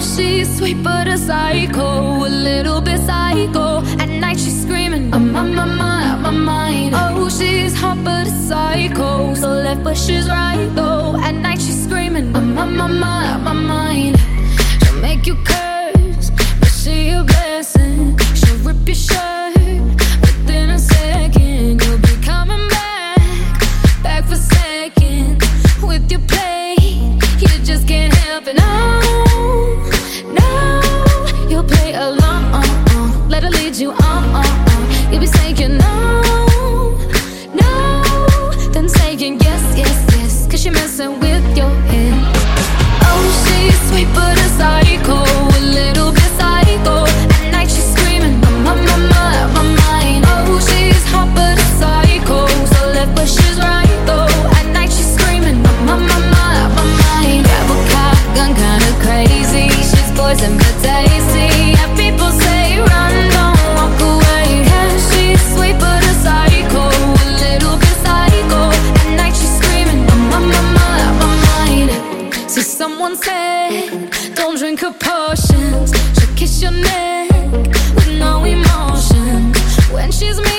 she's sweet but a psycho, a little bit psycho. At night she's screaming, I'm on my mind, out my mind. Oh, she's hot but a psycho, so left but she's right though. At night she's screaming, I'm on my mind, out my mind. She'll make you curse. drink her potions. She'll kiss your neck with no emotion when she's.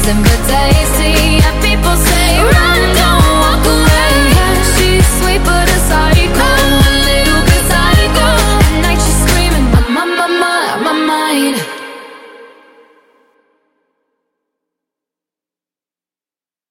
some good days. See, people say, run.